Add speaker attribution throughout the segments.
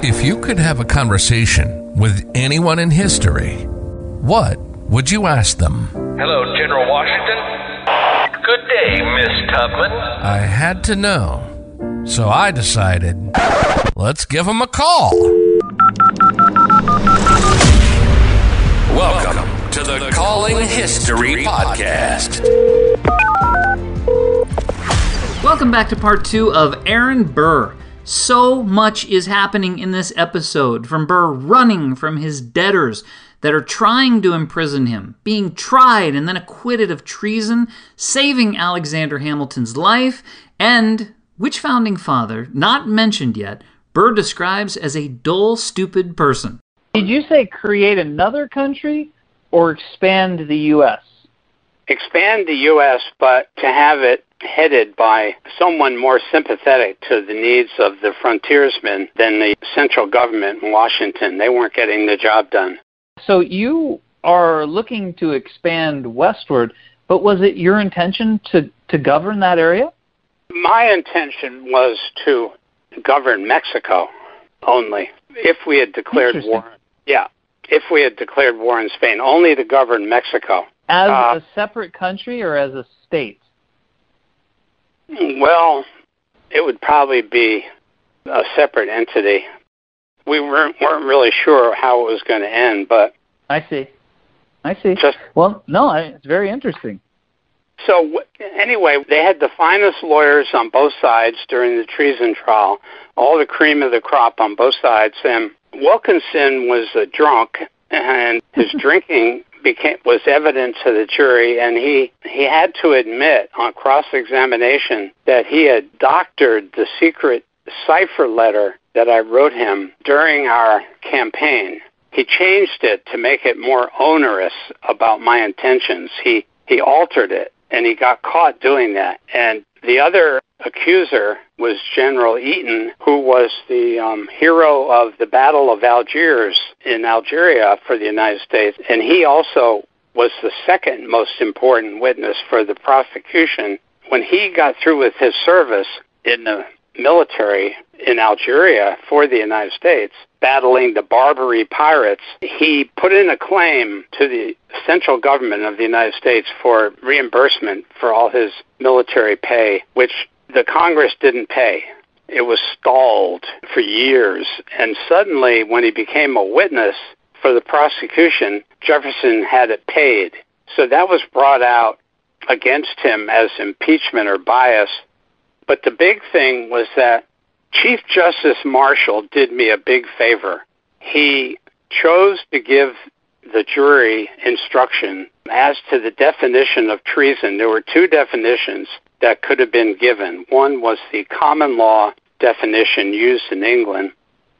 Speaker 1: If you could have a conversation with anyone in history, what would you ask them?
Speaker 2: Hello, General Washington. Good day, Miss Tubman.
Speaker 1: I had to know. So I decided, let's give him a call. Welcome to the Calling History Podcast.
Speaker 3: Welcome back to part two of Aaron Burr. So much is happening in this episode from Burr running from his debtors that are trying to imprison him, being tried and then acquitted of treason, saving Alexander Hamilton's life, and which founding father, not mentioned yet, Burr describes as a dull, stupid person.
Speaker 4: Did you say create another country or expand the U.S.?
Speaker 5: Expand the U.S., but to have it headed by someone more sympathetic to the needs of the frontiersmen than the central government in Washington. They weren't getting the job done.
Speaker 4: So you are looking to expand westward, but was it your intention to, to govern that area?
Speaker 5: My intention was to govern Mexico only. If we had declared war, yeah, if we had declared war in Spain, only to govern Mexico.
Speaker 4: As
Speaker 5: Uh,
Speaker 4: a separate country or as a state?
Speaker 5: Well, it would probably be a separate entity. We weren't, weren't really sure how it was going to end, but
Speaker 4: I see. I see.
Speaker 5: just
Speaker 4: Well, no, I, it's very interesting.
Speaker 5: so w- anyway, they had the finest lawyers on both sides during the treason trial, all the cream of the crop on both sides, and Wilkinson was a drunk, and his drinking became was evident to the jury, and he he had to admit on cross examination that he had doctored the secret cipher letter that I wrote him during our campaign. He changed it to make it more onerous about my intentions. He he altered it and he got caught doing that. And the other accuser was General Eaton, who was the um, hero of the Battle of Algiers in Algeria for the United States. And he also was the second most important witness for the prosecution. When he got through with his service in the military in Algeria for the United States, battling the Barbary pirates, he put in a claim to the central government of the United States for reimbursement for all his military pay, which the Congress didn't pay. It was stalled for years. And suddenly, when he became a witness for the prosecution, Jefferson had it paid. So that was brought out against him as impeachment or bias. But the big thing was that Chief Justice Marshall did me a big favor. He chose to give the jury instruction as to the definition of treason. There were two definitions that could have been given. One was the common law definition used in England,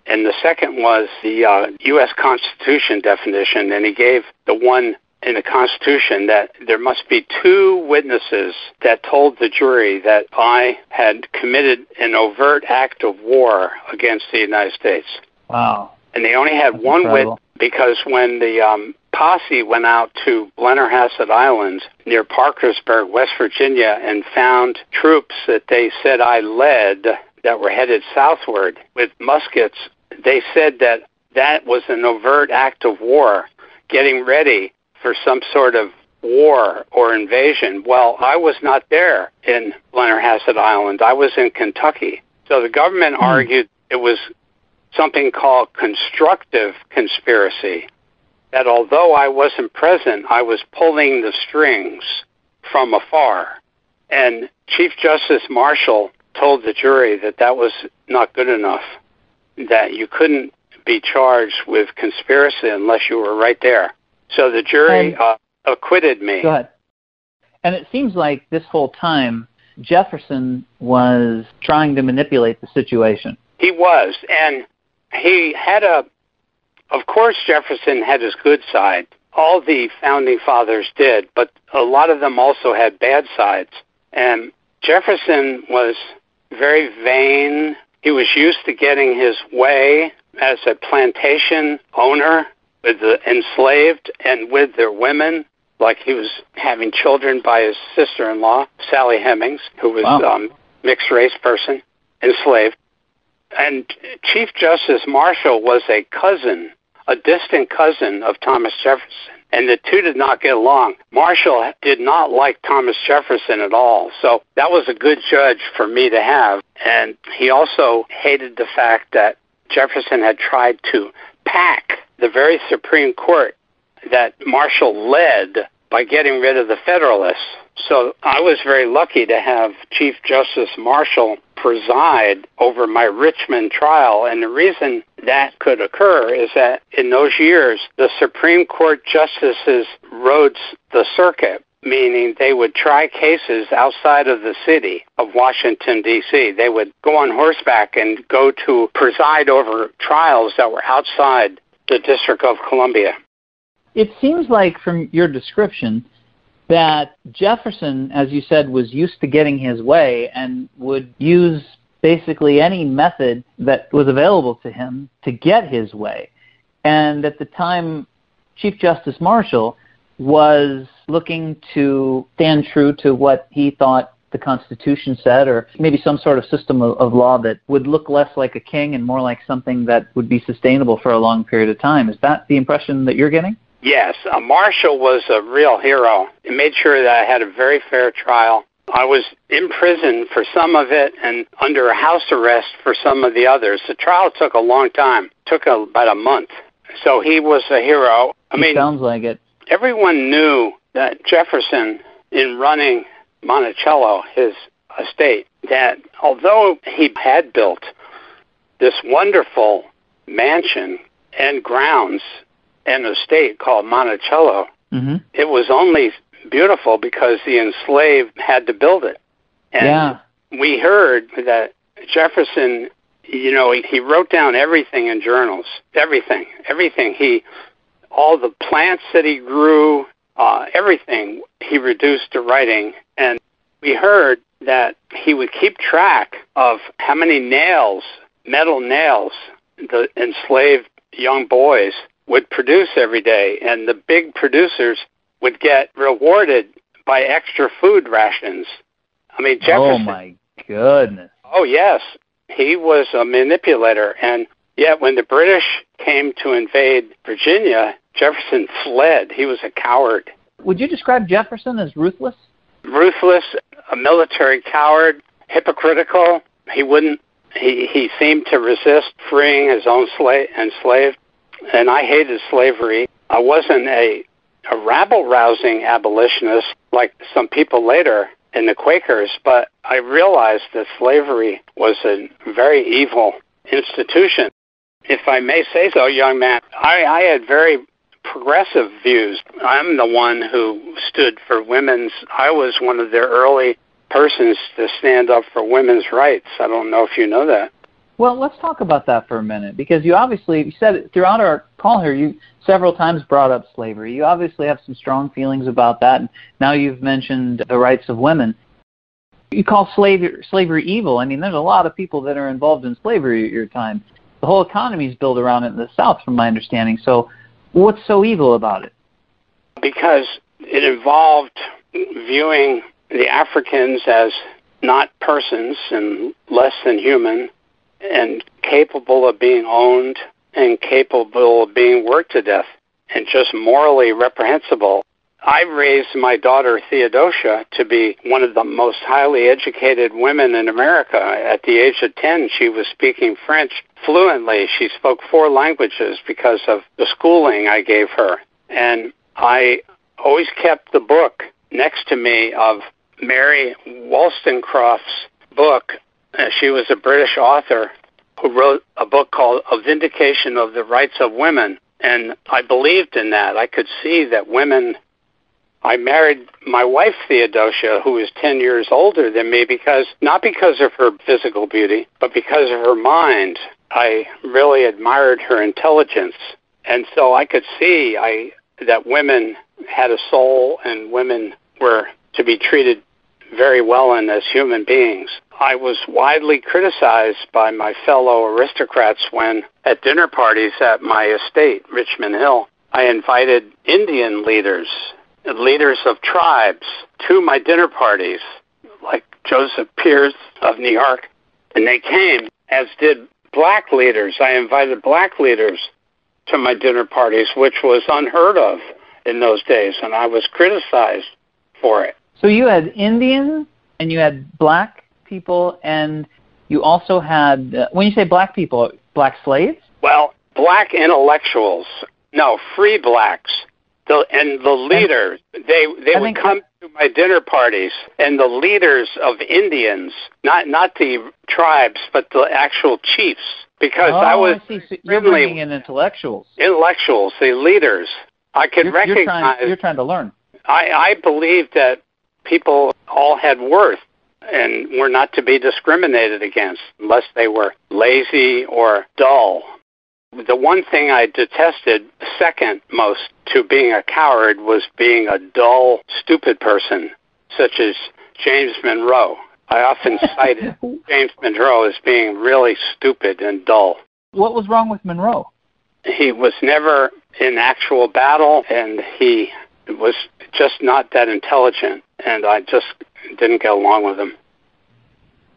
Speaker 5: and the second was the uh, U.S. Constitution definition, and he gave the one in the Constitution that there must be two witnesses that told the jury that I had committed an overt act of war against the United States.
Speaker 4: Wow.
Speaker 5: And they only had
Speaker 4: That's
Speaker 5: one
Speaker 4: incredible.
Speaker 5: witness because when the um, posse went out to Blennerhassett Island near Parkersburg, West Virginia, and found troops that they said I led that were headed southward with muskets, they said that that was an overt act of war, getting ready for some sort of war or invasion. Well, I was not there in Blennerhassett Island. I was in Kentucky. So the government hmm. argued it was something called constructive conspiracy. That although I wasn't present, I was pulling the strings from afar. And Chief Justice Marshall told the jury that that was not good enough, that you couldn't be charged with conspiracy unless you were right there. So the jury
Speaker 4: And-
Speaker 5: uh, acquitted me.
Speaker 4: Go ahead. And it seems like this whole time Jefferson was trying to manipulate the situation.
Speaker 5: He was, and he had a. Of course, Jefferson had his good side. All the founding fathers did, but a lot of them also had bad sides. And Jefferson was very vain. He was used to getting his way as a plantation owner with the enslaved and with their women. Like he was having children by his sister-in-law, Sally Hemings, who was
Speaker 4: Wow.
Speaker 5: um, mixed race person, enslaved And Chief Justice Marshall was a cousin, a distant cousin of Thomas Jefferson. And the two did not get along. Marshall did not like Thomas Jefferson at all. So that was a good judge for me to have. And he also hated the fact that Jefferson had tried to pack the very Supreme Court that Marshall led by getting rid of the Federalists. So I was very lucky to have Chief Justice Marshall preside over my Richmond trial. And the reason that could occur is that in those years, the Supreme Court justices rode the circuit, meaning they would try cases outside of the city of Washington, D.C. They would go on horseback and go to preside over trials that were outside the District of Columbia.
Speaker 4: It seems like from your description that Jefferson, as you said, was used to getting his way and would use basically any method that was available to him to get his way. And at the time, Chief Justice Marshall was looking to stand true to what he thought the Constitution said, or maybe some sort of system of, of, law that would look less like a king and more like something that would be sustainable for a long period of time. Is that the impression that you're getting?
Speaker 5: Yes, uh, Marshall was a real hero. He made sure that I had a very fair trial. I was in prison for some of it and under house arrest for some of the others. The trial took a long time. It took a, about a month. So he was a hero. I mean,
Speaker 4: sounds like it.
Speaker 5: Everyone knew that Jefferson, in running Monticello, his estate, that although he had built this wonderful mansion and grounds and estate called Monticello,
Speaker 4: mm-hmm.
Speaker 5: it was only beautiful because the enslaved had to build it. And
Speaker 4: yeah.
Speaker 5: we heard that Jefferson, you know, he, he wrote down everything in journals, everything, everything. He, all the plants that he grew, uh, everything he reduced to writing. And we heard that he would keep track of how many nails, metal nails, the enslaved young boys would produce every day, and the big producers would get rewarded by extra food rations. I mean, Jefferson.
Speaker 4: Oh my goodness.
Speaker 5: Oh yes, he was a manipulator, and yet when the British came to invade Virginia, Jefferson fled. He was a coward.
Speaker 4: Would you describe Jefferson as ruthless?
Speaker 5: Ruthless, a military coward, hypocritical. He wouldn't. He he seemed to resist freeing his own slave enslaved and I hated slavery. I wasn't a, a rabble rousing abolitionist like some people later in the Quakers, but I realized that slavery was a very evil institution. If I may say so, young man, I, I had very progressive views. I'm the one who stood for women's, I was one of their early persons to stand up for women's rights. I don't know if you know that.
Speaker 4: Well, let's talk about that for a minute because you obviously you said throughout our call here. You several times brought up slavery. You obviously have some strong feelings about that. And now you've mentioned the rights of women. You call slavery slavery evil. I mean, there's a lot of people that are involved in slavery at your time. The whole economy is built around it in the South, from my understanding. So, what's so evil about it?
Speaker 5: Because it involved viewing the Africans as not persons and less than human and capable of being owned and capable of being worked to death and just morally reprehensible. I raised my daughter Theodosia to be one of the most highly educated women in America. At the age of 10, she was speaking French fluently. She spoke four languages because of the schooling I gave her. And I always kept the book next to me of Mary Wollstonecraft's book uh, she was a British author who wrote a book called A Vindication of the Rights of Women. And I believed in that. I could see that women. I married my wife Theodosia, who is 10 years older than me, because not because of her physical beauty, but because of her mind. I really admired her intelligence. And so I could see I, that women had a soul and women were to be treated very well and as human beings. I was widely criticized by my fellow aristocrats when, at dinner parties at my estate, Richmond Hill, I invited Indian leaders, leaders of tribes, to my dinner parties, like Joseph Pierce of New York, and they came, as did black leaders. I invited black leaders to my dinner parties, which was unheard of in those days, and I was criticized for it.
Speaker 4: So you had Indian and you had black people, and you also had, uh, when you say black people, black slaves?
Speaker 5: Well, black intellectuals. No, free blacks. The, and the leaders, they they
Speaker 4: I
Speaker 5: would come to my dinner parties, and the leaders of Indians, not not the tribes, but the actual chiefs, because
Speaker 4: oh,
Speaker 5: I was
Speaker 4: I. So you're bringing in intellectuals.
Speaker 5: intellectuals, the leaders. I could
Speaker 4: You're, you're
Speaker 5: recognize.
Speaker 4: trying, you're trying to learn.
Speaker 5: I, I believe that people all had worth and were not to be discriminated against unless they were lazy or dull. The one thing I detested second most to being a coward was being a dull, stupid person, such as James Monroe. I often cited James Monroe as being really stupid and dull.
Speaker 4: What was wrong with Monroe?
Speaker 5: He was never in actual battle, and he was just not that intelligent, and I just didn't get along with him.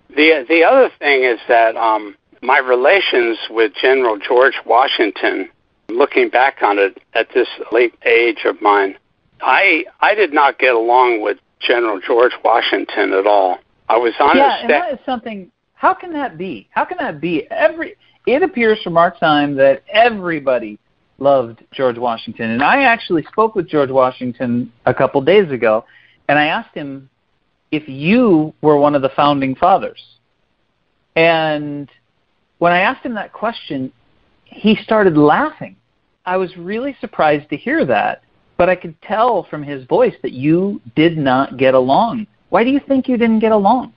Speaker 5: The the other thing is that um, my relations with General George Washington, looking back on it at this late age of mine, I I did not get along with General George Washington at all. I was on
Speaker 4: yeah, and that is something. How can that be? How can that be? Every it appears from our time that everybody loved George Washington, and I actually spoke with George Washington a couple days ago, and I asked him if you were one of the founding fathers. And when I asked him that question, he started laughing. I was really surprised to hear that, but I could tell from his voice that you did not get along. Why do you think you didn't get along?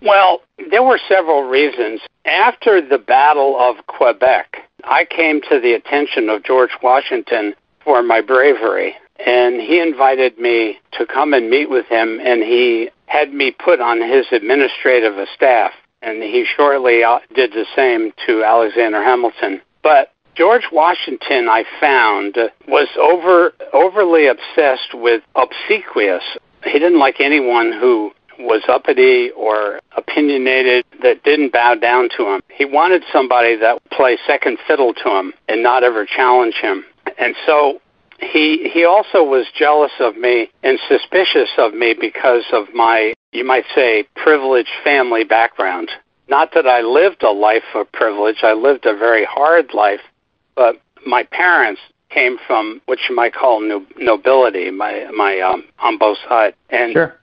Speaker 5: Well, there were several reasons. After the Battle of Quebec, I came to the attention of George Washington for my bravery, and he invited me to come and meet with him, and he had me put on his administrative staff, and he shortly uh, did the same to Alexander Hamilton. But George Washington, I found, was over overly obsessed with obsequious. He didn't like anyone who was uppity or opinionated that didn't bow down to him. He wanted somebody that would play second fiddle to him and not ever challenge him. And so he he also was jealous of me and suspicious of me because of my you might say privileged family background. Not that I lived a life of privilege, I lived a very hard life, but my parents came from what you might call no, nobility, my my um, on both sides. And
Speaker 4: Sure.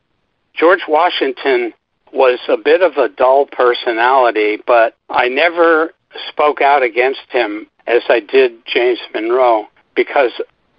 Speaker 5: George Washington was a bit of a dull personality, but I never spoke out against him as I did James Monroe because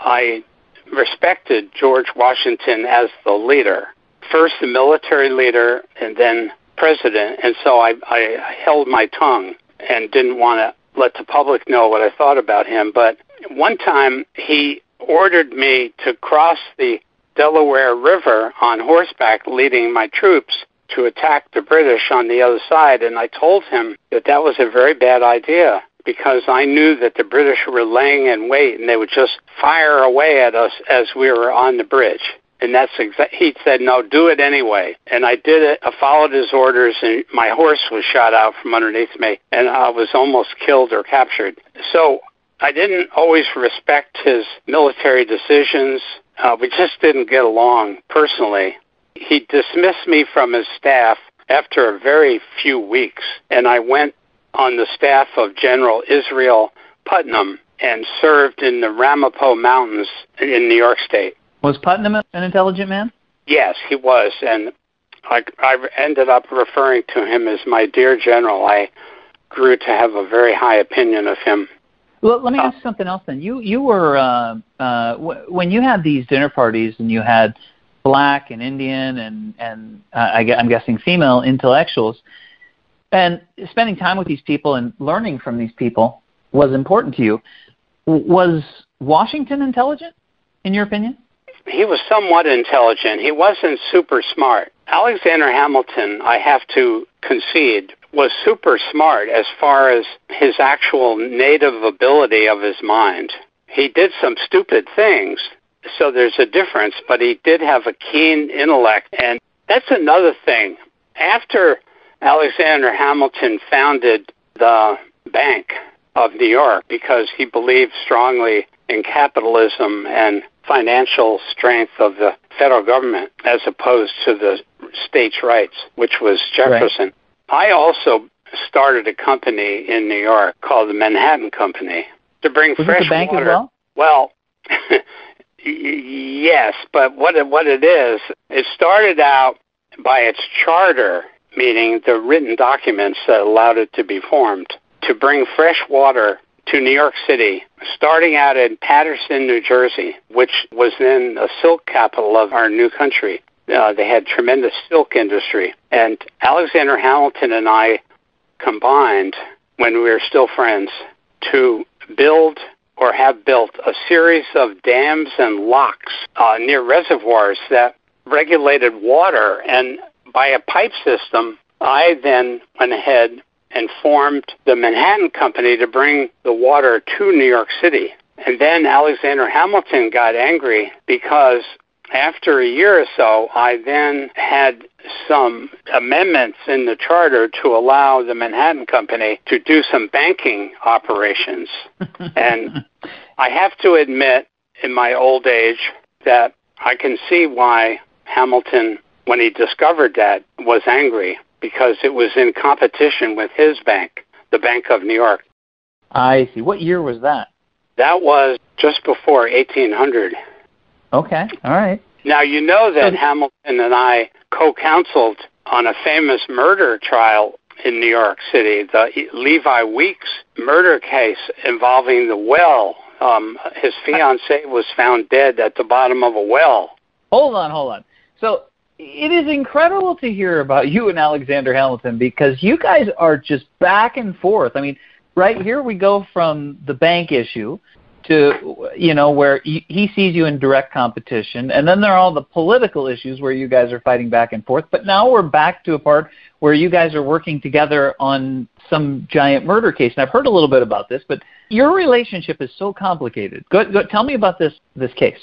Speaker 5: I respected George Washington as the leader. First the military leader and then president, and so I, I held my tongue and didn't want to let the public know what I thought about him. But one time he ordered me to cross the Delaware River on horseback, leading my troops to attack the British on the other side. And I told him that that was a very bad idea because I knew that the British were laying in wait and they would just fire away at us as we were on the bridge. And that's exa- he said, no, do it anyway. And I did it. I followed his orders, and my horse was shot out from underneath me, and I was almost killed or captured. So I didn't always respect his military decisions. Uh, we just didn't get along personally. He dismissed me from his staff after a very few weeks, and I went on the staff of General Israel Putnam and served in the Ramapo Mountains in New York State.
Speaker 4: Was Putnam an intelligent man?
Speaker 5: Yes, he was, and I, I ended up referring to him as my dear general. I grew to have a very high opinion of him.
Speaker 4: Well, let me ask you something else then. You you were uh, uh, w- when you had these dinner parties and you had black and Indian and and uh, I, I'm guessing female intellectuals, and spending time with these people and learning from these people was important to you. Was Washington intelligent, in your opinion?
Speaker 5: He was somewhat intelligent. He wasn't super smart. Alexander Hamilton, I have to concede, was super smart as far as his actual native ability of his mind. He did some stupid things, so there's a difference, but he did have a keen intellect. And that's another thing. After Alexander Hamilton founded the Bank of New York because he believed strongly in capitalism and financial strength of the federal government as opposed to the states' rights, which was Jefferson. Right. I also started a company in New York called the Manhattan Company to bring
Speaker 4: was
Speaker 5: fresh
Speaker 4: bank
Speaker 5: water.
Speaker 4: As well?
Speaker 5: well yes, but what it, what it is, it started out by its charter, meaning the written documents that allowed it to be formed, to bring fresh water to New York City, starting out in Paterson, New Jersey, which was then a silk capital of our new country. Uh, they had tremendous silk industry, and Alexander Hamilton and I combined when we were still friends to build or have built a series of dams and locks uh, near reservoirs that regulated water. And by a pipe system, I then went ahead and formed the Manhattan Company to bring the water to New York City. And then Alexander Hamilton got angry because after a year or so, I then had some amendments in the charter to allow the Manhattan Company to do some banking operations. and I have to admit, in my old age, that I can see why Hamilton, when he discovered that, was angry because it was in competition with his bank, the Bank of New York.
Speaker 4: I see. What year was that?
Speaker 5: That was just before 1800.
Speaker 4: Okay, all right.
Speaker 5: Now, you know that so, Hamilton and I co counseled on a famous murder trial in New York City, the Levi Weeks murder case involving the well. Um, his fiancee was found dead at the bottom of a well.
Speaker 4: Hold on, hold on. So it is incredible to hear about you and Alexander Hamilton because you guys are just back and forth. I mean, right here we go from the bank issue to you know where he sees you in direct competition and then there are all the political issues where you guys are fighting back and forth but now we're back to a part where you guys are working together on some giant murder case. And i've heard a little bit about this but your relationship is so complicated. Go, go tell me about this this case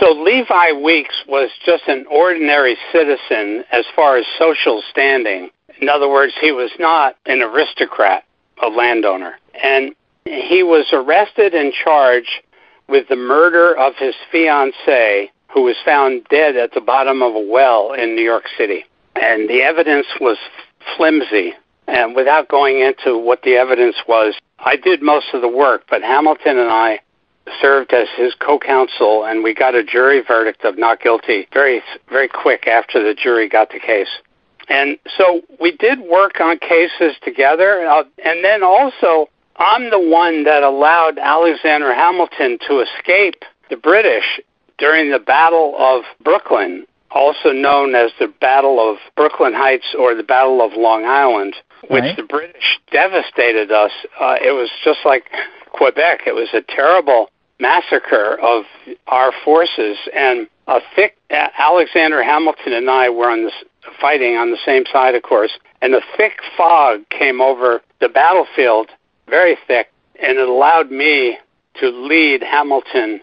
Speaker 5: so levi weeks was just an ordinary citizen as far as social standing in other words he was not an aristocrat a landowner and he was arrested and charged with the murder of his fiancee, who was found dead at the bottom of a well in New York City. And the evidence was flimsy. And without going into what the evidence was, I did most of the work, but Hamilton and I served as his co-counsel, and we got a jury verdict of not guilty very, very quick after the jury got the case. And so we did work on cases together, uh, and then also I'm the one that allowed Alexander Hamilton to escape the British during the Battle of Brooklyn, also known as the Battle of Brooklyn Heights or the Battle of Long Island, which right. the British devastated us. Uh, it was just like Quebec. It was a terrible massacre of our forces, and a thick Alexander Hamilton and I were on this fighting on the same side, of course, and a thick fog came over the battlefield very thick, and it allowed me to lead Hamilton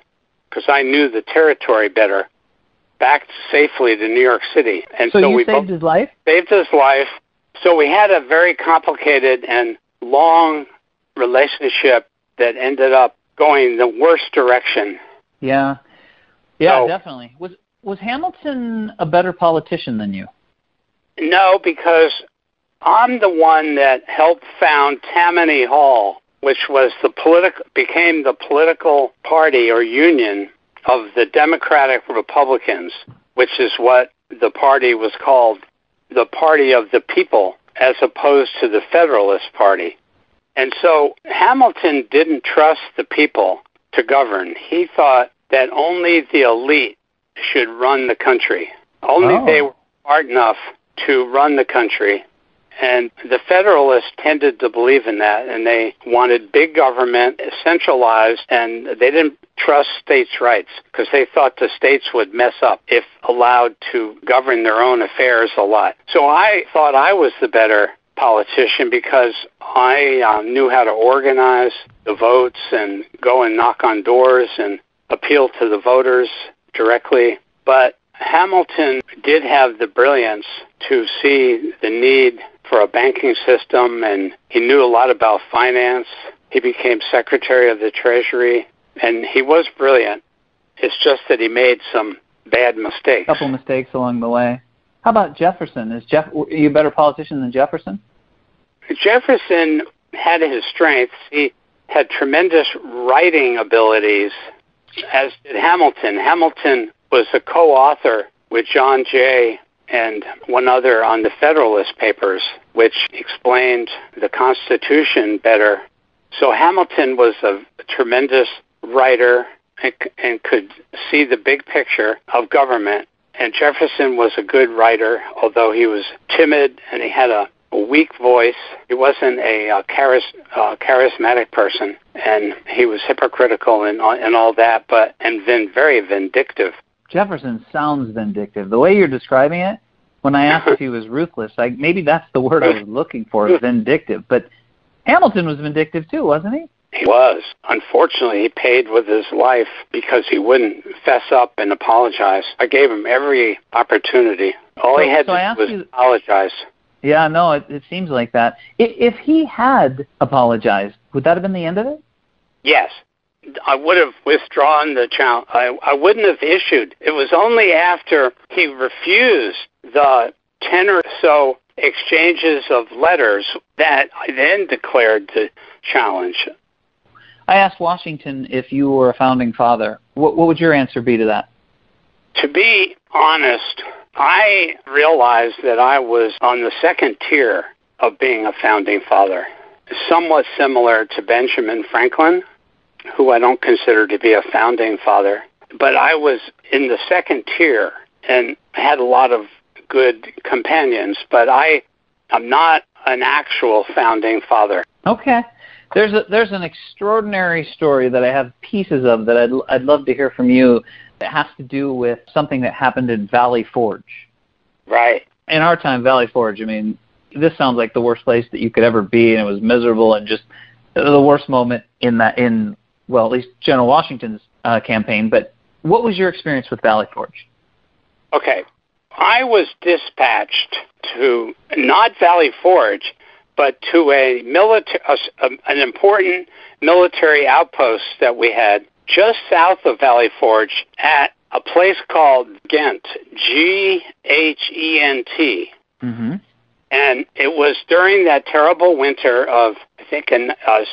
Speaker 5: because I knew the territory better back safely to New York City. And
Speaker 4: so,
Speaker 5: so we
Speaker 4: saved his life.
Speaker 5: Saved his life. So we had a very complicated and long relationship that ended up going the worst direction.
Speaker 4: Yeah, yeah,
Speaker 5: so,
Speaker 4: definitely. Was was Hamilton a better politician than you?
Speaker 5: No, because I'm the one that helped found Tammany Hall, which was the political became the political party or union of the Democratic Republicans, which is what the party was called, the party of the people, as opposed to the Federalist Party. And so Hamilton didn't trust the people to govern. He thought that only the elite should run the country. Only
Speaker 4: oh.
Speaker 5: they were smart enough to run the country and the Federalists tended to believe in that, and they wanted big government, centralized, and they didn't trust states' rights because they thought the states would mess up if allowed to govern their own affairs a lot. So I thought I was the better politician because I um, knew how to organize the votes and go and knock on doors and appeal to the voters directly. But Hamilton did have the brilliance to see the need for a banking system, and he knew a lot about finance. He became Secretary of the Treasury, and he was brilliant. It's just that he made some bad mistakes.
Speaker 4: A couple mistakes along the way. How about Jefferson? Is Jeff are you a better politician than Jefferson?
Speaker 5: Jefferson had his strengths. He had tremendous writing abilities, as did Hamilton. Hamilton was a co-author with John Jay and one other on the Federalist Papers, which explained the Constitution better. So Hamilton was a tremendous writer and, and could see the big picture of government. And Jefferson was a good writer, although he was timid and he had a, a weak voice. He wasn't a, a charis, uh, charismatic person, and he was hypocritical and, and all that, but and then very vindictive.
Speaker 4: Jefferson sounds vindictive. The way you're describing it, when I asked if he was ruthless, I, maybe that's the word I was looking for, vindictive. But Hamilton was vindictive too, wasn't he?
Speaker 5: He was. Unfortunately, he paid with his life because he wouldn't fess up and apologize. I gave him every opportunity. All
Speaker 4: So-
Speaker 5: he had
Speaker 4: so
Speaker 5: to do was
Speaker 4: you-
Speaker 5: apologize.
Speaker 4: Yeah, no, it, it seems like that. I- If he had apologized, would that have been the end of it?
Speaker 5: Yes. I would have withdrawn the challenge. I, I wouldn't have issued. It was only after he refused the 10 or so exchanges of letters that I then declared the challenge.
Speaker 4: I asked Washington if you were a founding father. What, what would your answer be to that?
Speaker 5: To be honest, I realized that I was on the second tier of being a founding father, somewhat similar to Benjamin Franklin, who I don't consider to be a founding father. But I was in the second tier and had a lot of good companions, but I am not an actual founding father.
Speaker 4: Okay. There's a there's an extraordinary story that I have pieces of that I'd I'd love to hear from you. That has to do with something that happened in Valley Forge.
Speaker 5: Right.
Speaker 4: In our time, Valley Forge. I mean, this sounds like the worst place that you could ever be, and it was miserable and just the worst moment in that in well, at least General Washington's uh, campaign. But what was your experience with Valley Forge?
Speaker 5: Okay. I was dispatched to not Valley Forge, but to a military, an important military outpost that we had just south of Valley Forge at a place called Ghent, G H E N T.
Speaker 4: Mm-hmm.
Speaker 5: And it was during that terrible winter of, I think, in uh,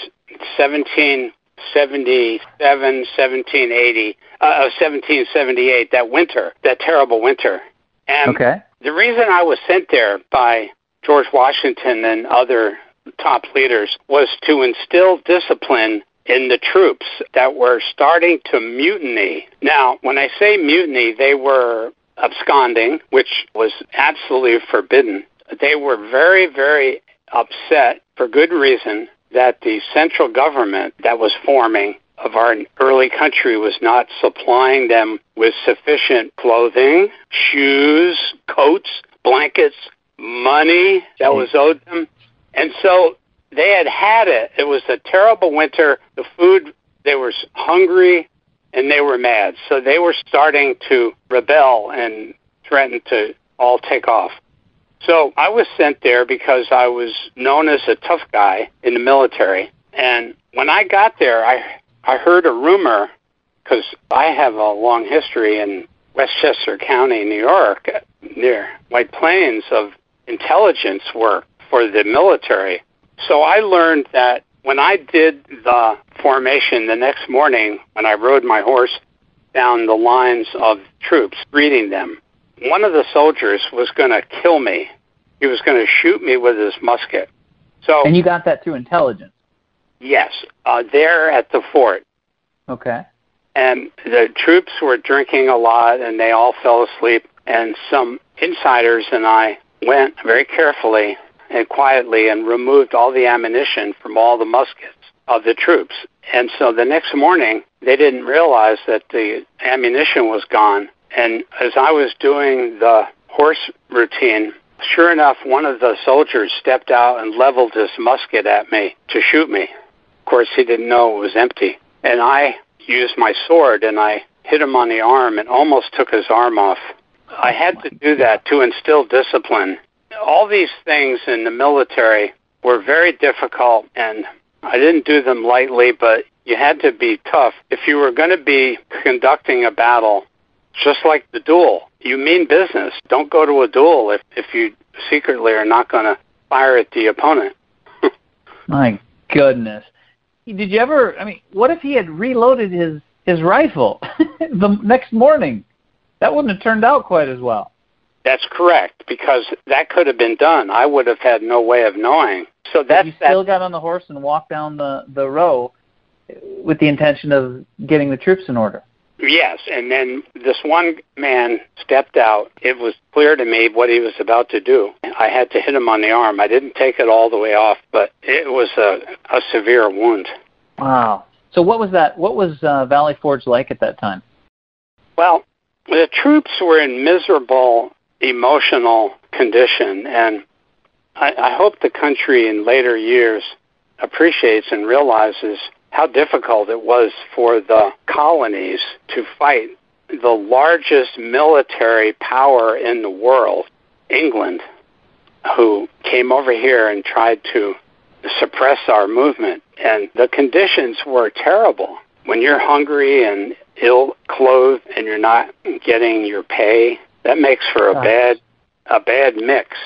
Speaker 5: 1777, 1780, uh, 1778, that winter, that terrible winter. And
Speaker 4: Okay.
Speaker 5: the reason I was sent there by George Washington and other top leaders was to instill discipline in the troops that were starting to mutiny. Now, when I say mutiny, they were absconding, which was absolutely forbidden. They were very, very upset for good reason that the central government that was forming of our early country was not supplying them with sufficient clothing, shoes, coats, blankets, money that was owed them. And so they had had it. It was a terrible winter. The food, they were hungry and they were mad. So they were starting to rebel and threaten to all take off. So I was sent there because I was known as a tough guy in the military. And when I got there, I I heard a rumor because I have a long history in Westchester County, New York, near White Plains, of intelligence work for the military. So I learned that when I did the formation the next morning, when I rode my horse down the lines of troops, greeting them, one of the soldiers was going to kill me. He was going to shoot me with his musket. So,
Speaker 4: And you got that through intelligence.
Speaker 5: yes, uh, there at the fort,
Speaker 4: Okay.
Speaker 5: and the troops were drinking a lot and they all fell asleep and some insiders and I went very carefully and quietly and removed all the ammunition from all the muskets of the troops. And so the next morning they didn't realize that the ammunition was gone. And as I was doing the horse routine, sure enough one of the soldiers stepped out and leveled his musket at me to shoot me. Of course he didn't know it was empty. And I used my sword and I hit him on the arm and almost took his arm off. I had to do that to instill discipline all these things in the military were very difficult, and I didn't do them lightly, but you had to be tough. If you were going to be conducting a battle, just like the duel, you mean business. Don't go to a duel if, if you secretly are not going to fire at the opponent.
Speaker 4: My goodness. Did you ever? I mean, what if he had reloaded his his rifle the next morning? That wouldn't have turned out quite as well.
Speaker 5: That's correct because that could have been done. I would have had no way of knowing. So that's
Speaker 4: you still got on the horse and walked down the the row with the intention of getting the troops in order.
Speaker 5: Yes, and then this one man stepped out. It was clear to me what he was about to do. I had to hit him on the arm. I didn't take it all the way off, but it was a, a severe wound.
Speaker 4: Wow. So what was that? What was uh, Valley Forge like at that time?
Speaker 5: Well, the troops were in miserable emotional condition, and I, I hope the country in later years appreciates and realizes how difficult it was for the colonies to fight the largest military power in the world, England, who came over here and tried to suppress our movement. And the conditions were terrible. When you're hungry and ill clothed and you're not getting your pay, that makes for a bad a bad mix.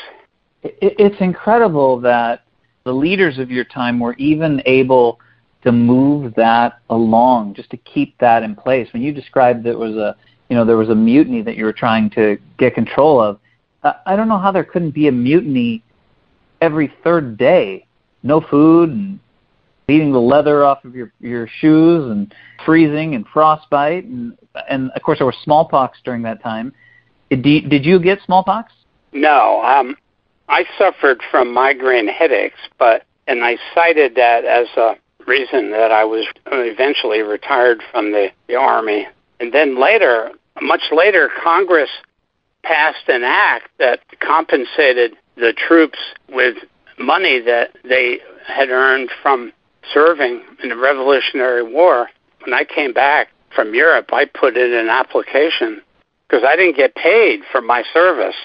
Speaker 4: It's incredible that the leaders of your time were even able to move that along, just to keep that in place. When you described there was a, you know, there was a mutiny that you were trying to get control of, I don't know how there couldn't be a mutiny every third day. No food and beating the leather off of your your shoes and freezing and frostbite and and of course there was smallpox during that time. Did you, did you get smallpox?
Speaker 5: No, um, I suffered from migraine headaches, but and I cited that as a reason that I was eventually retired from the, the Army. And then later, much later, Congress passed an act that compensated the troops with money that they had earned from serving in the Revolutionary War. When I came back from Europe, I put in an application because I didn't get paid for my service.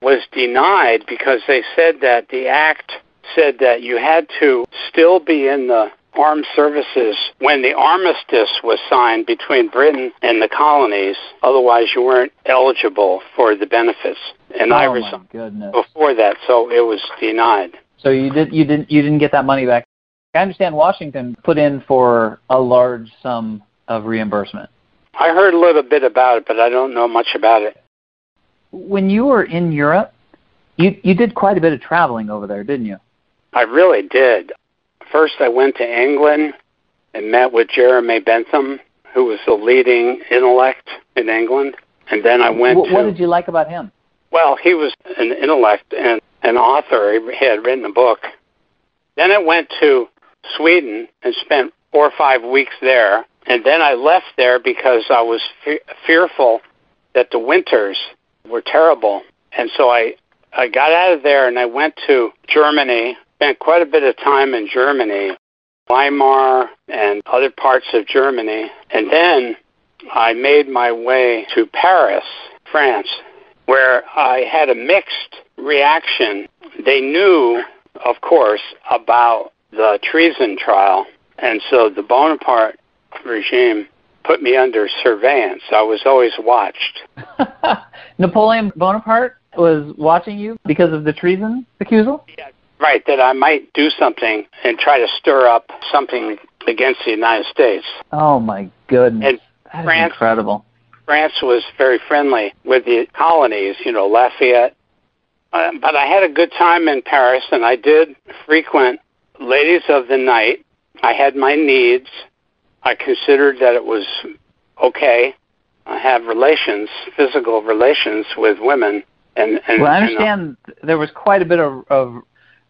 Speaker 5: Was denied because they said that the act said that you had to still be in the armed services when the armistice was signed between Britain and the colonies. Otherwise, you weren't eligible for the benefits. And
Speaker 4: oh
Speaker 5: I resigned before that, so it was denied.
Speaker 4: So you did you didn't you didn't get that money back. I understand Washington put in for a large sum of reimbursement.
Speaker 5: I heard a little bit about it, but I don't know much about it.
Speaker 4: When you were in Europe, you you did quite a bit of traveling over there, didn't you?
Speaker 5: I really did. First, I went to England and met with Jeremy Bentham, who was the leading intellect in England. And then I went
Speaker 4: what,
Speaker 5: to.
Speaker 4: What did you like about him?
Speaker 5: Well, he was an intellect and an author. He had written a book. Then I went to Sweden and spent four or five weeks there. And then I left there because I was fe- fearful that the winters were terrible. And so I, I got out of there and I went to Germany spent quite a bit of time in Germany, Weimar and other parts of Germany. And then I made my way to Paris, France, where I had a mixed reaction. They knew, of course, about the treason trial. And so the Bonaparte regime put me under surveillance. I was always watched.
Speaker 4: Napoleon Bonaparte was watching you because of the treason accusal?
Speaker 5: Yeah, Right, that I might do something and try to stir up something against the United States.
Speaker 4: Oh my goodness.
Speaker 5: And
Speaker 4: that
Speaker 5: France,
Speaker 4: is incredible.
Speaker 5: France was very friendly with the colonies, you know, Lafayette. Uh, but I had a good time in Paris, and I did frequent ladies of the night. I had my needs. I considered that it was okay. I have relations, physical relations with women. And, and
Speaker 4: well, I
Speaker 5: and, uh,
Speaker 4: understand there was quite a bit of, of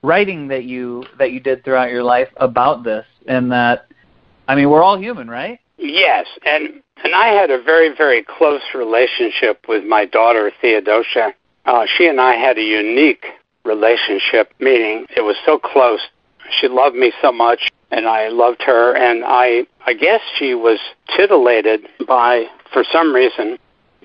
Speaker 4: writing that you that you did throughout your life about this, and that I mean we're all human, right?
Speaker 5: Yes, and and I had a very very close relationship with my daughter Theodosia. Uh, she and I had a unique relationship, meaning it was so close. She loved me so much, and I loved her, and I I guess she was titillated by for some reason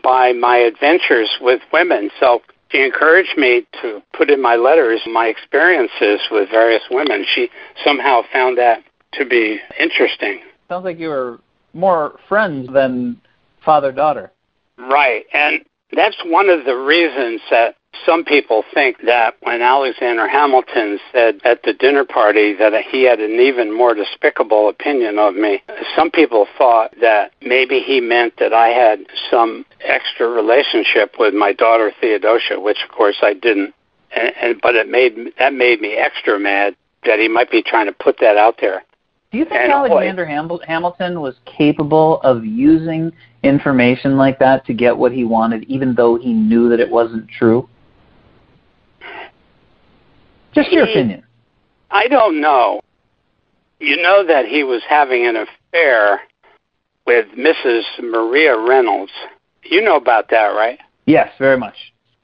Speaker 5: by my adventures with women. So she encouraged me to put in my letters my experiences with various women. She somehow found that to be interesting.
Speaker 4: Sounds like you were more friends than father daughter.
Speaker 5: Right. And that's one of the reasons that some people think that when Alexander Hamilton said at the dinner party that he had an even more despicable opinion of me, some people thought that maybe he meant that I had some extra relationship with my daughter Theodosia, which of course I didn't. And, and but it made that made me extra mad that he might be trying to put that out there.
Speaker 4: Do you think and Alexander boy, Hamilton was capable of using information like that to get what he wanted, even though he knew that it wasn't true? Just your
Speaker 5: he,
Speaker 4: opinion.
Speaker 5: I don't know. You know that he was having an affair with Mrs. Maria Reynolds. You know about that, right?
Speaker 4: Yes, very much.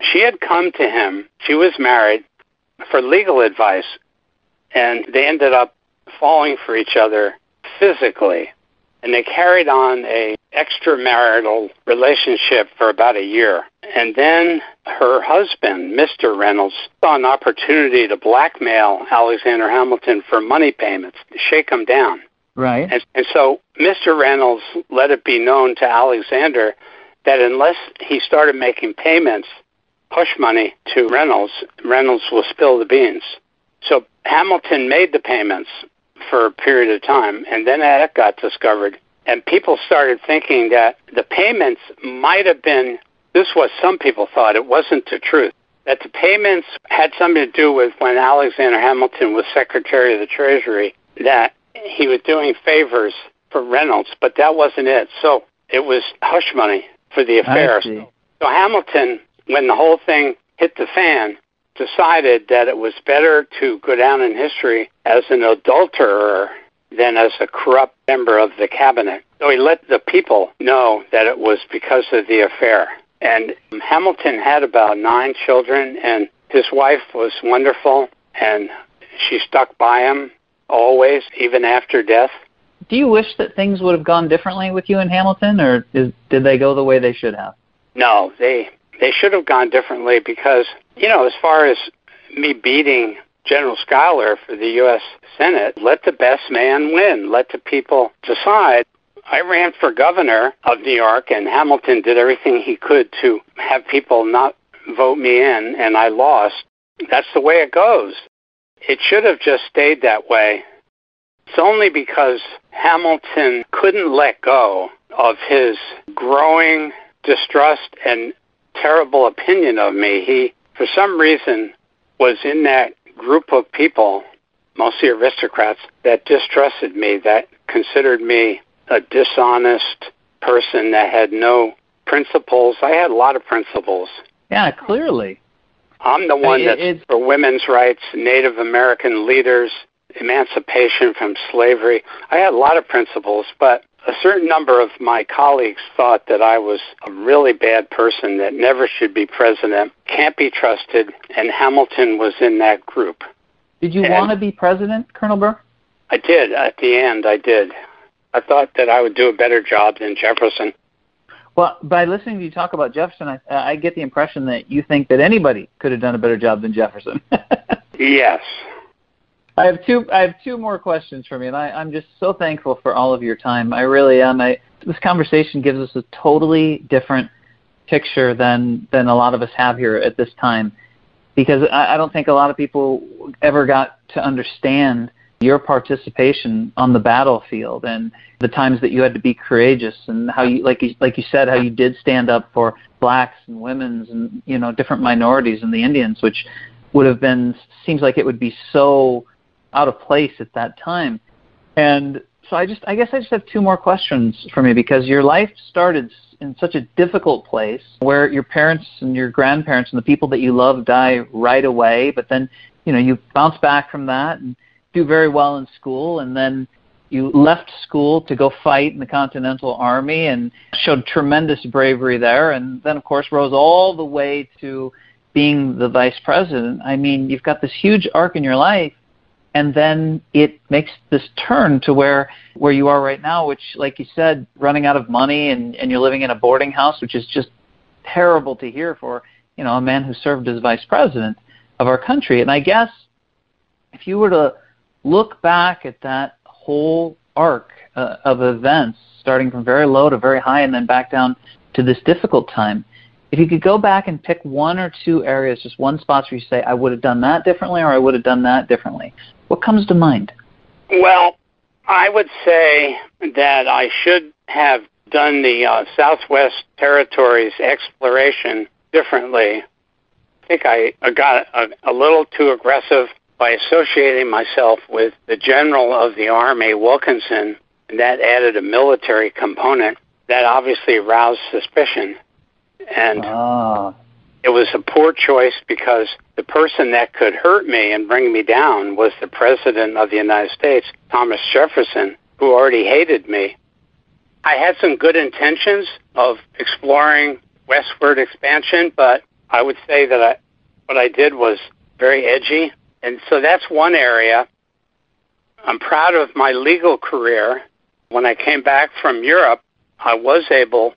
Speaker 5: She had come to him. She was married for legal advice, and they ended up falling for each other physically. And they carried on a extramarital relationship for about a year. And then her husband, Mr. Reynolds, saw an opportunity to blackmail Alexander Hamilton for money payments, to shake him down.
Speaker 4: Right.
Speaker 5: And, and so Mr. Reynolds let it be known to Alexander that unless he started making payments, push money to Reynolds, Reynolds will spill the beans. So Hamilton made the payments for a period of time, and then that got discovered and people started thinking that the payments might have been this was some people thought it wasn't the truth that the payments had something to do with when Alexander Hamilton was Secretary of the Treasury that he was doing favors for Reynolds, but that wasn't it. So it was hush money for the affair. So Hamilton, when the whole thing hit the fan, decided that it was better to go down in history as an adulterer than as a corrupt member of the cabinet. So he let the people know that it was because of the affair. And Hamilton had about nine children, and his wife was wonderful, and she stuck by him always, even after death.
Speaker 4: Do you wish that things would have gone differently with you and Hamilton, or is, did they go the way they should have?
Speaker 5: No, they they should have gone differently because you know, as far as me beating General Schuyler for the U.S. Senate, let the best man win. Let the people decide. I ran for governor of New York, and Hamilton did everything he could to have people not vote me in, and I lost. That's the way it goes. It should have just stayed that way. It's only because Hamilton couldn't let go of his growing distrust and terrible opinion of me. He, for some reason, was in that group of people, mostly aristocrats, that distrusted me, that considered me a dishonest person that had no principles. I had a lot of principles.
Speaker 4: Yeah, clearly.
Speaker 5: I'm the one that's it, for women's rights, Native American leaders, emancipation from slavery. I had a lot of principles, but a certain number of my colleagues thought that I was a really bad person that never should be president, can't be trusted, and Hamilton was in that group.
Speaker 4: Did you and want to be president, Colonel Burr?
Speaker 5: I did. At the end, I did. I thought that I would do a better job than Jefferson.
Speaker 4: Well, by listening to you talk about Jefferson, I, I get the impression that you think that anybody could have done a better job than Jefferson.
Speaker 5: yes.
Speaker 4: I have two. I have two more questions for you, and I, I'm just so thankful for all of your time. I really am. I, this conversation gives us a totally different picture than than a lot of us have here at this time, because I, I don't think a lot of people ever got to understand your participation on the battlefield and the times that you had to be courageous and how you like you like you said how you did stand up for blacks and women's and you know different minorities and the Indians which would have been seems like it would be so out of place at that time. And so I just I guess I just have two more questions for me because your life started in such a difficult place where your parents and your grandparents and the people that you love die right away, but then you know you bounce back from that and do very well in school and then you left school to go fight in the Continental Army and showed tremendous bravery there and then of course rose all the way to being the vice president. I mean, you've got this huge arc in your life and then it makes this turn to where where you are right now which like you said running out of money and and you're living in a boarding house which is just terrible to hear for you know, a man who served as vice president of our country. And I guess if you were to look back at that whole arc uh, of events, starting from very low to very high and then back down to this difficult time, if you could go back and pick one or two areas, just one spot where you say, I would have done that differently or I would have done that differently, what comes to mind?
Speaker 5: Well, I would say that I should have done the uh, Southwest Territories exploration differently. I think I, I got a, a little too aggressive by associating myself with the general of the Army, Wilkinson, and that added a military component that obviously aroused suspicion. And
Speaker 4: Ah,
Speaker 5: it was a poor choice because the person that could hurt me and bring me down was the President of the United States, Thomas Jefferson, who already hated me. I had some good intentions of exploring westward expansion, but I would say that I, what I did was very edgy. And so that's one area. I'm proud of my legal career. When I came back from Europe, I was able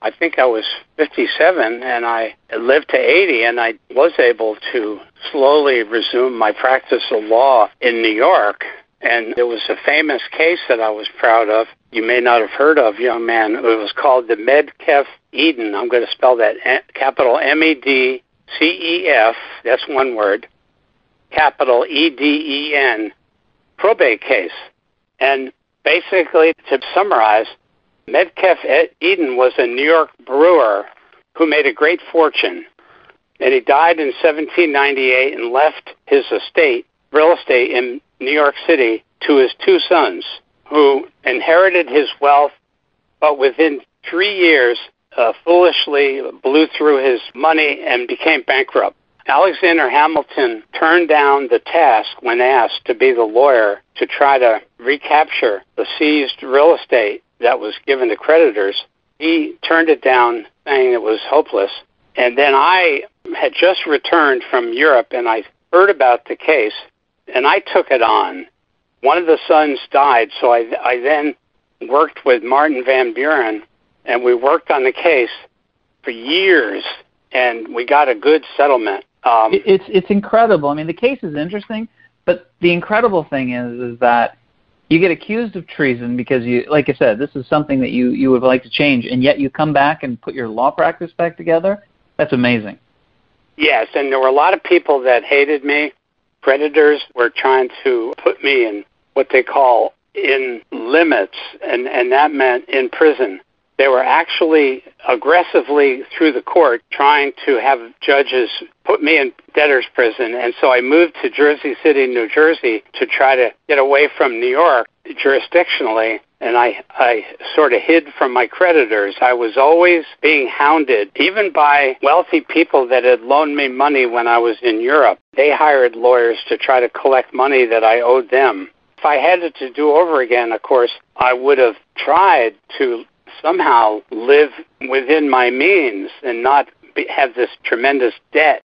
Speaker 5: I think I was 57 and I lived to 80 and I was able to slowly resume my practice of law in New York. And there was a famous case that I was proud of. You may not have heard of, young man. It was called the Medcef Eden. I'm going to spell that capital M E D C E F. That's one word. Capital E D E N. Probate case. And basically, to summarize, Medcef Eden was a New York brewer who made a great fortune. And he died in 1798 and left his estate, real estate in New York City, to his two sons, who inherited his wealth, but within three years uh, foolishly blew through his money and became bankrupt. Alexander Hamilton turned down the task when asked to be the lawyer to try to recapture the seized real estate that was given to creditors. He turned it down, saying it was hopeless. And then I had just returned from Europe and I heard about the case and I took it on. One of the sons died, so I, I then worked with Martin Van Buren and we worked on the case for years and we got a good settlement. Um,
Speaker 4: it's it's incredible. I mean, the case is interesting, but the incredible thing is is that you get accused of treason because you, like I said, this is something that you you would like to change, and yet you come back and put your law practice back together. That's amazing.
Speaker 5: Yes, and there were a lot of people that hated me. Predators were trying to put me in what they call in limits, and and that meant in prison. They were actually aggressively through the court trying to have judges put me in debtor's prison. And so I moved to Jersey City, New Jersey to try to get away from New York jurisdictionally. And I, I sort of hid from my creditors. I was always being hounded, even by wealthy people that had loaned me money when I was in Europe. They hired lawyers to try to collect money that I owed them. If I had it to do over again, of course, I would have tried to somehow live within my means and not be, have this tremendous debt.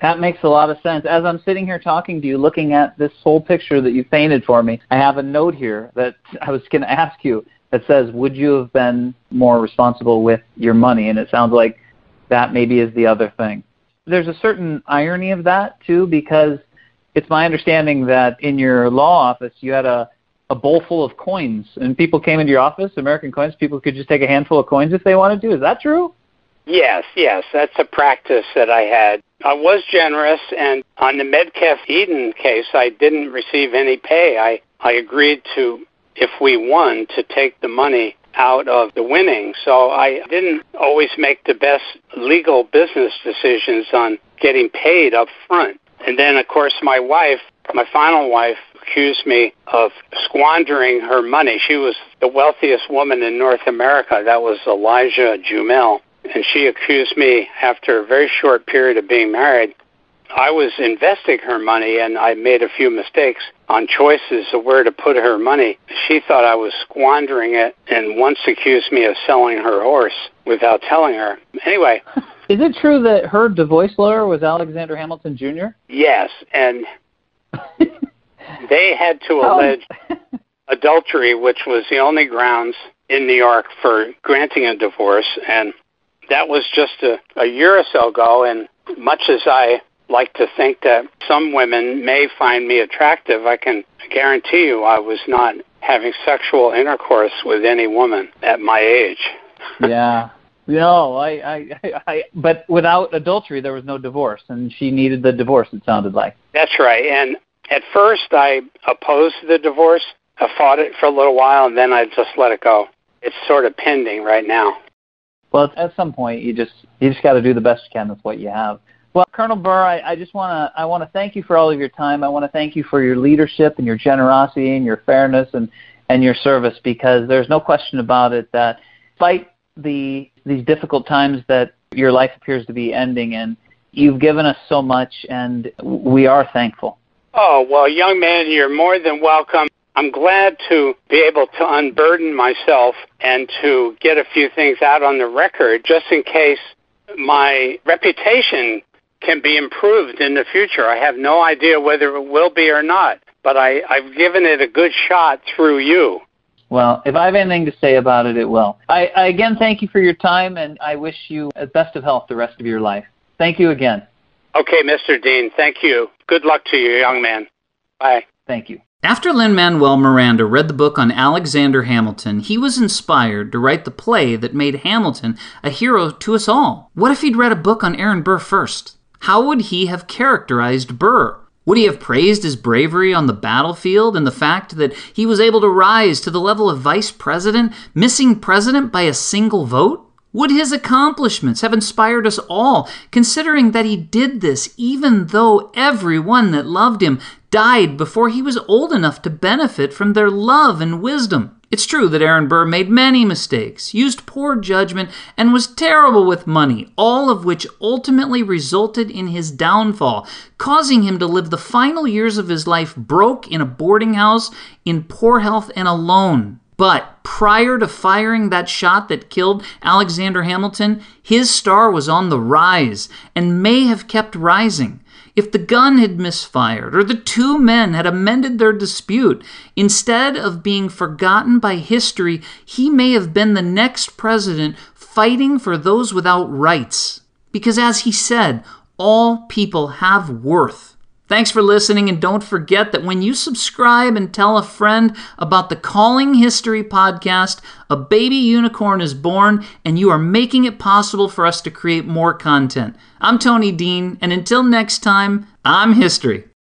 Speaker 4: That makes a lot of sense. As I'm sitting here talking to you, looking at this whole picture that you painted for me, I have a note here that I was going to ask you that says, Would you have been more responsible with your money? And it sounds like that maybe is the other thing. There's a certain irony of that, too, because it's my understanding that in your law office you had a a bowl full of coins, and people came into your office, American coins. People could just take a handful of coins if they wanted to. Is that true?
Speaker 5: Yes, yes, that's a practice that I had. I was generous, and on the Medcef Eden case, I didn't receive any pay. I I agreed to, if we won, to take the money out of the winning. So I didn't always make the best legal business decisions on getting paid up front. And then, of course, my wife, my final wife, accused me of squandering her money. She was the wealthiest woman in North America. That was Eliza Jumel. And she accused me after a very short period of being married. I was investing her money and I made a few mistakes on choices of where to put her money. She thought I was squandering it and once accused me of selling her horse without telling her. Anyway.
Speaker 4: Is it true that her divorce lawyer was Alexander Hamilton Jr.?
Speaker 5: Yes, and they had to oh. allege adultery, which was the only grounds in New York for granting a divorce, and that was just a, a year or so ago. And much as I like to think that some women may find me attractive, I can guarantee you I was not having sexual intercourse with any woman at my age.
Speaker 6: yeah. No, I, I, I, but without adultery, there was no divorce, and she needed the divorce. It sounded like.
Speaker 5: That's right. And at first, I opposed the divorce. I fought it for a little while, and then I just let it go. It's sort of pending right now.
Speaker 6: Well, at some point, you just you just got to do the best you can with what you have. Well, Colonel Burr, I, I just want to I want to thank you for all of your time. I want to thank you for your leadership and your generosity and your fairness and and your service because there's no question about it that despite the these difficult times that your life appears to be ending in, you've given us so much and we are thankful.
Speaker 5: Oh, well, young man, you're more than welcome. I'm glad to be able to unburden myself and to get a few things out on the record just in case my reputation can be improved in the future. I have no idea whether it will be or not, but I, I've given it a good shot through you.
Speaker 6: Well, if I have anything to say about it, it will. I, I again thank you for your time, and I wish you the best of health the rest of your life. Thank you again.
Speaker 5: Okay, Mr. Dean, thank you. Good luck to you, young man. Bye.
Speaker 6: Thank you.
Speaker 4: After Lin Manuel Miranda read the book on Alexander Hamilton, he was inspired to write the play that made Hamilton a hero to us all. What if he'd read a book on Aaron Burr first? How would he have characterized Burr? Would he have praised his bravery on the battlefield and the fact that he was able to rise to the level of vice president, missing president by a single vote? Would his accomplishments have inspired us all, considering that he did this even though everyone that loved him died before he was old enough to benefit from their love and wisdom? It's true that Aaron Burr made many mistakes, used poor judgment, and was terrible with money, all of which ultimately resulted in his downfall, causing him to live the final years of his life broke in a boarding house, in poor health, and alone. But prior to firing that shot that killed Alexander Hamilton, his star was on the rise and may have kept rising. If the gun had misfired or the two men had amended their dispute, instead of being forgotten by history, he may have been the next president fighting for those without rights. Because as he said, all people have worth. Thanks for listening, and don't forget that when you subscribe and tell a friend about the Calling History podcast, a baby unicorn is born, and you are making it possible for us to create more content. I'm Tony Dean, and until next time, I'm History.